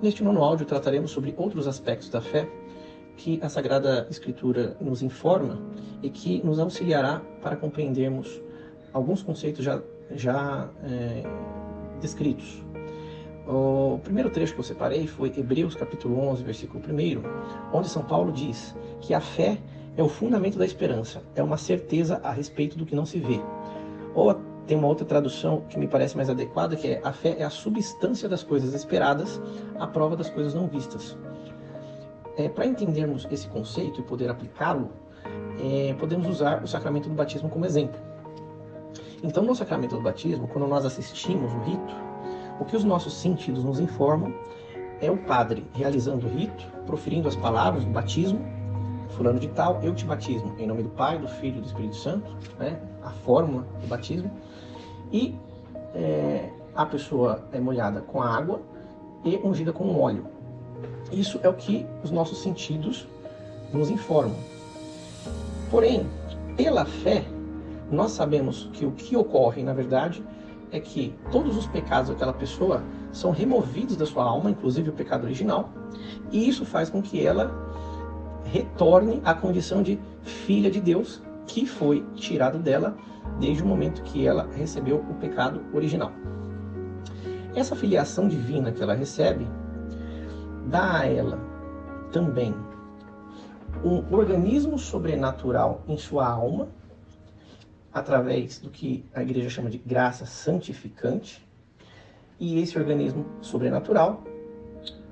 Neste nono áudio trataremos sobre outros aspectos da fé que a Sagrada Escritura nos informa e que nos auxiliará para compreendermos alguns conceitos já, já é, descritos. O primeiro trecho que eu separei foi Hebreus capítulo 11, versículo 1, onde São Paulo diz que a fé é o fundamento da esperança, é uma certeza a respeito do que não se vê. Ou tem uma outra tradução que me parece mais adequada, que é a fé é a substância das coisas esperadas, a prova das coisas não vistas. É, Para entendermos esse conceito e poder aplicá-lo, é, podemos usar o sacramento do batismo como exemplo. Então, no sacramento do batismo, quando nós assistimos o rito, o que os nossos sentidos nos informam é o padre realizando o rito, proferindo as palavras do batismo, fulano de tal, eu te batismo, em nome do Pai, do Filho e do Espírito Santo, né? a fórmula do batismo, e é, a pessoa é molhada com água e ungida com óleo. Isso é o que os nossos sentidos nos informam. Porém, pela fé, nós sabemos que o que ocorre, na verdade, é que todos os pecados daquela pessoa são removidos da sua alma, inclusive o pecado original, e isso faz com que ela retorne à condição de filha de Deus, que foi tirado dela desde o momento que ela recebeu o pecado original. Essa filiação divina que ela recebe dá a ela também um organismo sobrenatural em sua alma, através do que a igreja chama de graça santificante, e esse organismo sobrenatural,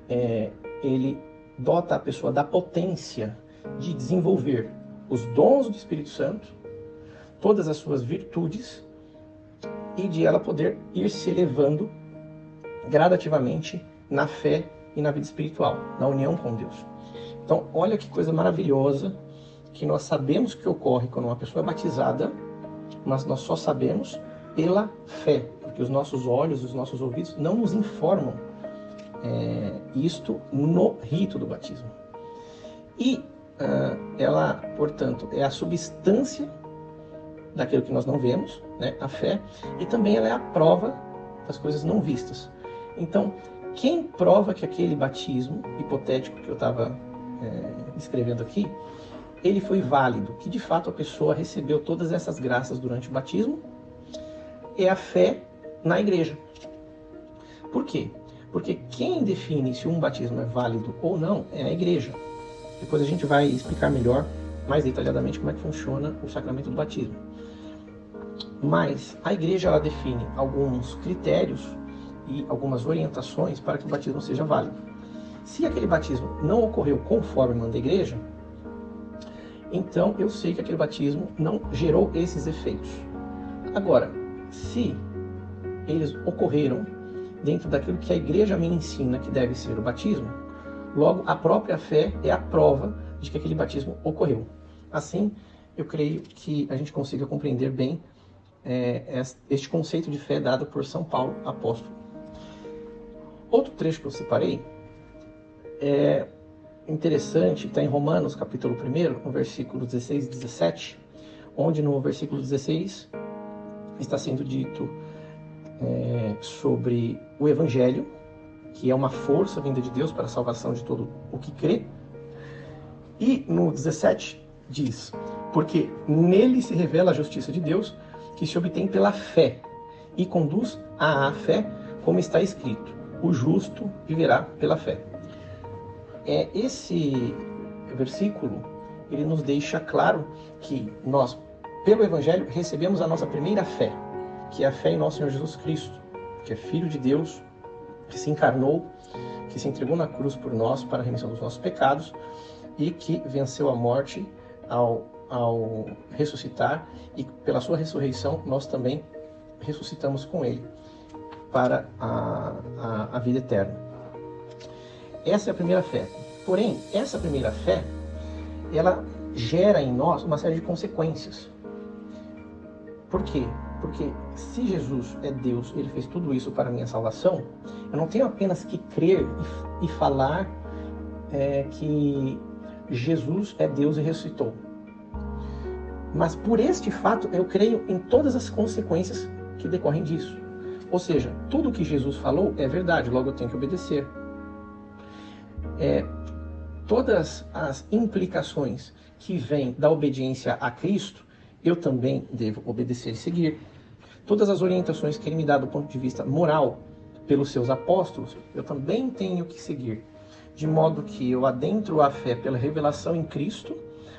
é, ele dota a pessoa da potência de desenvolver os dons do Espírito Santo, todas as suas virtudes, e de ela poder ir se elevando gradativamente na fé e na vida espiritual, na união com Deus. Então, olha que coisa maravilhosa que nós sabemos que ocorre quando uma pessoa é batizada, mas nós só sabemos pela fé, porque os nossos olhos, os nossos ouvidos não nos informam é, isto no rito do batismo. E uh, ela, portanto, é a substância daquilo que nós não vemos, né, a fé, e também ela é a prova das coisas não vistas. Então, quem prova que aquele batismo hipotético que eu estava é, escrevendo aqui, ele foi válido, que de fato a pessoa recebeu todas essas graças durante o batismo, é a fé na igreja. Por quê? Porque quem define se um batismo é válido ou não é a igreja. Depois a gente vai explicar melhor, mais detalhadamente, como é que funciona o sacramento do batismo. Mas a igreja ela define alguns critérios e algumas orientações para que o batismo seja válido. Se aquele batismo não ocorreu conforme manda a igreja, então eu sei que aquele batismo não gerou esses efeitos. Agora, se eles ocorreram dentro daquilo que a igreja me ensina que deve ser o batismo, logo a própria fé é a prova de que aquele batismo ocorreu. Assim, eu creio que a gente consiga compreender bem é, este conceito de fé dado por São Paulo, apóstolo. Outro trecho que eu separei é interessante, está em Romanos, capítulo 1, no versículo 16 e 17, onde no versículo 16 está sendo dito é, sobre o Evangelho, que é uma força vinda de Deus para a salvação de todo o que crê. E no 17 diz: Porque nele se revela a justiça de Deus, que se obtém pela fé, e conduz à fé, como está escrito: O justo viverá pela fé. É esse versículo, ele nos deixa claro que nós, pelo Evangelho, recebemos a nossa primeira fé que é a fé em nosso Senhor Jesus Cristo, que é Filho de Deus, que se encarnou, que se entregou na cruz por nós para a remissão dos nossos pecados e que venceu a morte ao, ao ressuscitar e pela sua ressurreição nós também ressuscitamos com ele para a, a, a vida eterna. Essa é a primeira fé. Porém, essa primeira fé, ela gera em nós uma série de consequências. Por quê? Porque se Jesus é Deus, ele fez tudo isso para a minha salvação, eu não tenho apenas que crer e, falar é, que Jesus é Deus e ressuscitou. Mas por este fato, eu creio em todas as consequências que decorrem disso. Ou seja, tudo que Jesus falou é verdade, logo eu tenho que obedecer. é, todas as implicações que vêm da obediência a Cristo, eu também devo obedecer e seguir. Todas as orientações que ele me dá do ponto de vista moral pelos seus apóstolos, eu também tenho que seguir. De modo que eu adentro a fé pela revelação em Cristo,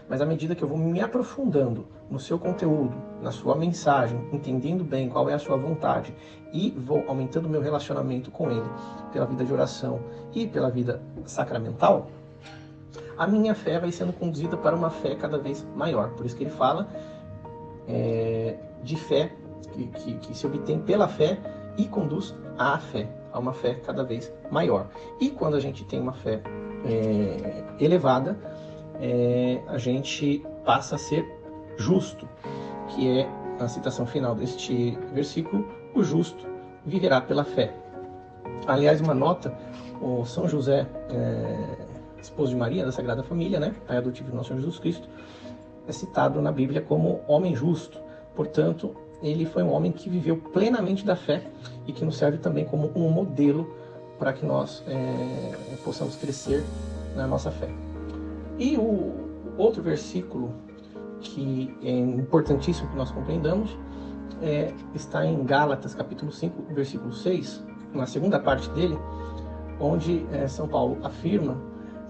mas à medida que eu vou me aprofundando no seu conteúdo, na sua mensagem, entendendo bem qual é a sua vontade e vou aumentando meu relacionamento com Ele pela vida de oração e pela vida sacramental, a minha fé vai sendo conduzida para uma fé cada vez maior. Por isso que ele fala é, de fé que, que, que se obtém pela fé e conduz à fé, a uma fé cada vez maior. E quando a gente tem uma fé é, elevada, é, a gente passa a ser justo, que é a citação final deste versículo: o justo viverá pela fé. Aliás, uma nota: o São José é, esposo de Maria, da Sagrada Família, né, pai adotivo do nosso Senhor Jesus Cristo, é citado na Bíblia como homem justo. Portanto, ele foi um homem que viveu plenamente da fé e que nos serve também como um modelo para que nós é, possamos crescer na nossa fé. E o outro versículo que é importantíssimo que nós compreendamos é, está em Gálatas, capítulo 5, versículo 6, na segunda parte dele, onde é, São Paulo afirma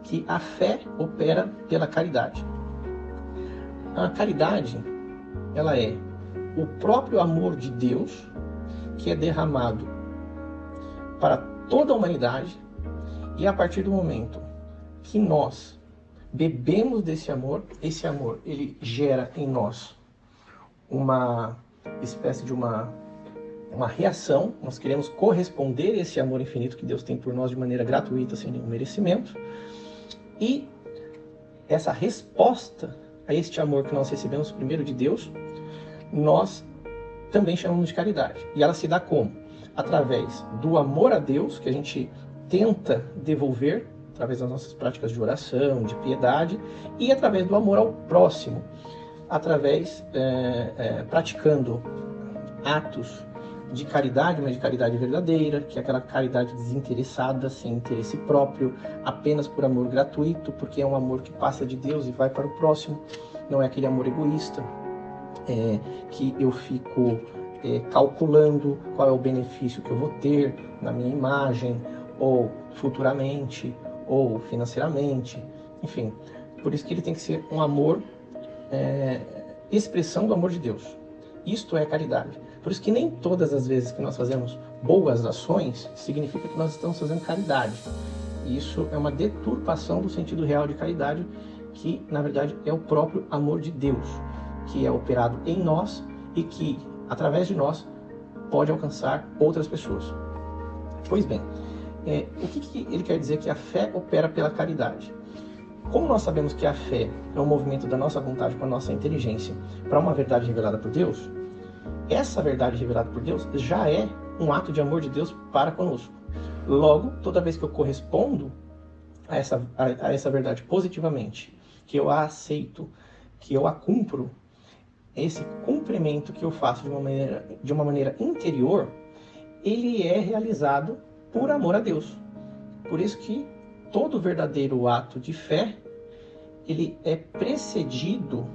que a fé opera pela caridade. A caridade, ela é o próprio amor de Deus que é derramado para toda a humanidade e a partir do momento que nós bebemos desse amor, esse amor ele gera em nós uma espécie de uma uma reação, nós queremos corresponder esse amor infinito que Deus tem por nós de maneira gratuita, sem nenhum merecimento. E essa resposta a este amor que nós recebemos primeiro de Deus, nós também chamamos de caridade. E ela se dá como? Através do amor a Deus, que a gente tenta devolver através das nossas práticas de oração, de piedade, e através do amor ao próximo, através é, é, praticando atos de caridade, mas de caridade verdadeira, que é aquela caridade desinteressada, sem interesse próprio, apenas por amor gratuito, porque é um amor que passa de Deus e vai para o próximo, não é aquele amor egoísta, é, que eu fico é, calculando qual é o benefício que eu vou ter na minha imagem, ou futuramente, ou financeiramente, enfim. Por isso que ele tem que ser um amor, é, expressão do amor de Deus. Isto é caridade. Por isso que nem todas as vezes que nós fazemos boas ações significa que nós estamos fazendo caridade. Isso é uma deturpação do sentido real de caridade, que na verdade é o próprio amor de Deus, que é operado em nós e que, através de nós, pode alcançar outras pessoas. Pois bem, é, o que, que ele quer dizer que a fé opera pela caridade? Como nós sabemos que a fé é um movimento da nossa vontade com a nossa inteligência para uma verdade revelada por Deus, essa verdade revelada por Deus já é um ato de amor de Deus para conosco. Logo, toda vez que eu correspondo a essa, a, a essa verdade positivamente, que eu a aceito, que eu a cumpro, esse cumprimento que eu faço de uma maneira, de uma maneira interior, ele é realizado por amor a Deus. Por isso que todo verdadeiro ato de fé, ele é precedido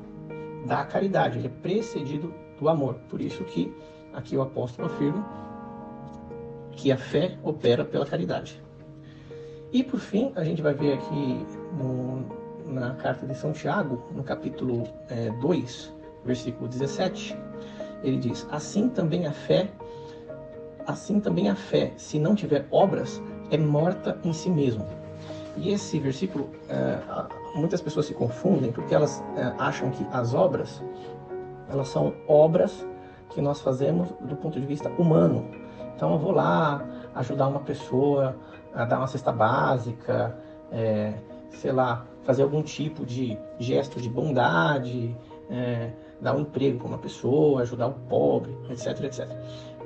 da caridade, ele é precedido do amor. Por isso que aqui o apóstolo afirma que a fé opera pela caridade. E por fim, a gente vai ver aqui no, na carta de São Tiago, no capítulo é, 2, versículo 17, ele diz: Assim também a fé, assim também a fé, se não tiver obras, é morta em si mesma. E esse versículo, é, muitas pessoas se confundem porque elas é, acham que as obras elas são obras que nós fazemos do ponto de vista humano. Então eu vou lá ajudar uma pessoa a dar uma cesta básica, é, sei lá, fazer algum tipo de gesto de bondade, é, dar um emprego para uma pessoa, ajudar o pobre, etc, etc.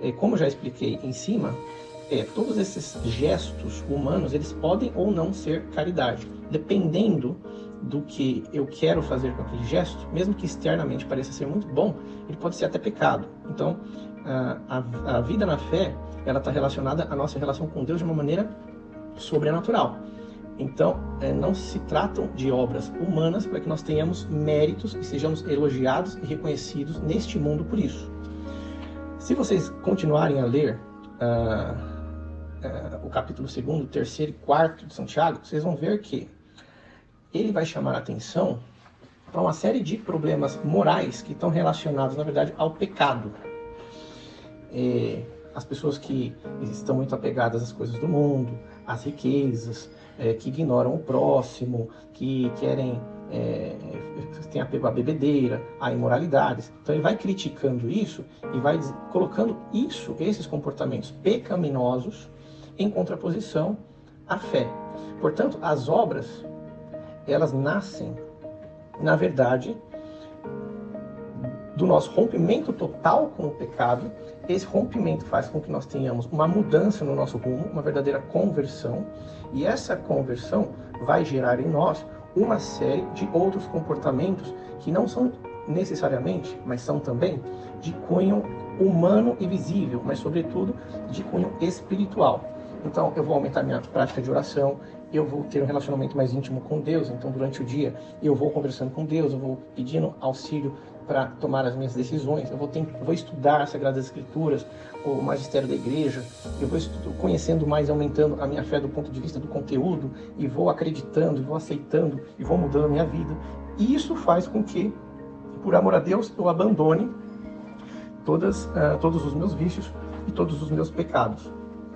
E como já expliquei em cima, é, todos esses gestos humanos eles podem ou não ser caridade, dependendo do que eu quero fazer com aquele gesto, mesmo que externamente pareça ser muito bom, ele pode ser até pecado. Então, a, a, vida na fé, ela está relacionada à nossa relação com Deus de uma maneira sobrenatural. Então, é, não se tratam de obras humanas para que nós tenhamos méritos e sejamos elogiados e reconhecidos neste mundo por isso. Se vocês continuarem a ler uh, uh, o capítulo 2, 3 e 4 de Santiago, vocês vão ver que ele vai chamar a atenção para uma série de problemas morais que estão relacionados, na verdade, ao pecado. É, as pessoas que estão muito apegadas às coisas do mundo, às riquezas, é, que ignoram o próximo, que querem é, tem apego à bebedeira, a imoralidades. Então ele vai criticando isso e vai colocando isso, esses comportamentos pecaminosos, em contraposição à fé. Portanto, as obras elas nascem, na verdade, do nosso rompimento total com o pecado. Esse rompimento faz com que nós tenhamos uma mudança no nosso rumo, uma verdadeira conversão, e essa conversão vai gerar em nós uma série de outros comportamentos que não são necessariamente, mas são também de cunho humano e visível, mas sobretudo de cunho espiritual. Então, eu vou aumentar minha prática de oração, eu vou ter um relacionamento mais íntimo com Deus. Então, durante o dia, eu vou conversando com Deus, eu vou pedindo auxílio para tomar as minhas decisões, eu vou, ter, vou estudar as Sagradas Escrituras, o magistério da igreja, eu vou estudo, conhecendo mais, aumentando a minha fé do ponto de vista do conteúdo, e vou acreditando, e vou aceitando, e vou mudando a minha vida. E isso faz com que, por amor a Deus, eu abandone todas, uh, todos os meus vícios e todos os meus pecados.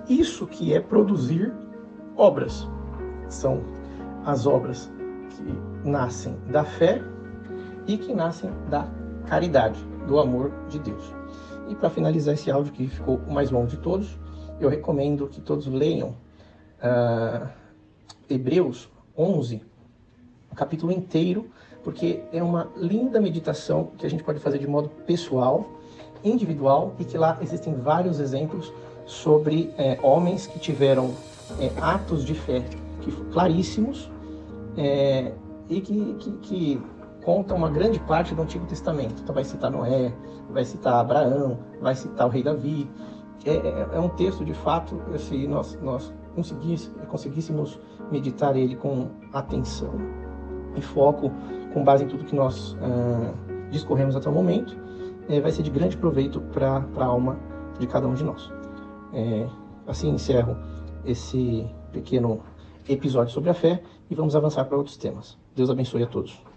Isso que é produzir obras. São as obras que nascem da fé e que nascem da caridade, do amor de Deus. E para finalizar esse áudio que ficou o mais longo de todos, eu recomendo que todos leiam uh, Hebreus 11, o capítulo inteiro, porque é uma linda meditação que a gente pode fazer de modo pessoal, individual, e que lá existem vários exemplos sobre é, homens que tiveram é, atos de fé que, claríssimos é, e que, que, que conta uma grande parte do Antigo Testamento. Então vai citar Noé, vai citar Abraão, vai citar o rei Davi. É, é, é um texto, de fato, se nós, nós conseguíssemos meditar ele com atenção e foco, com base em tudo que nós ah, discorremos até o momento, é, vai ser de grande proveito para a alma de cada um de nós. É, assim encerro esse pequeno episódio sobre a fé e vamos avançar para outros temas. Deus abençoe a todos.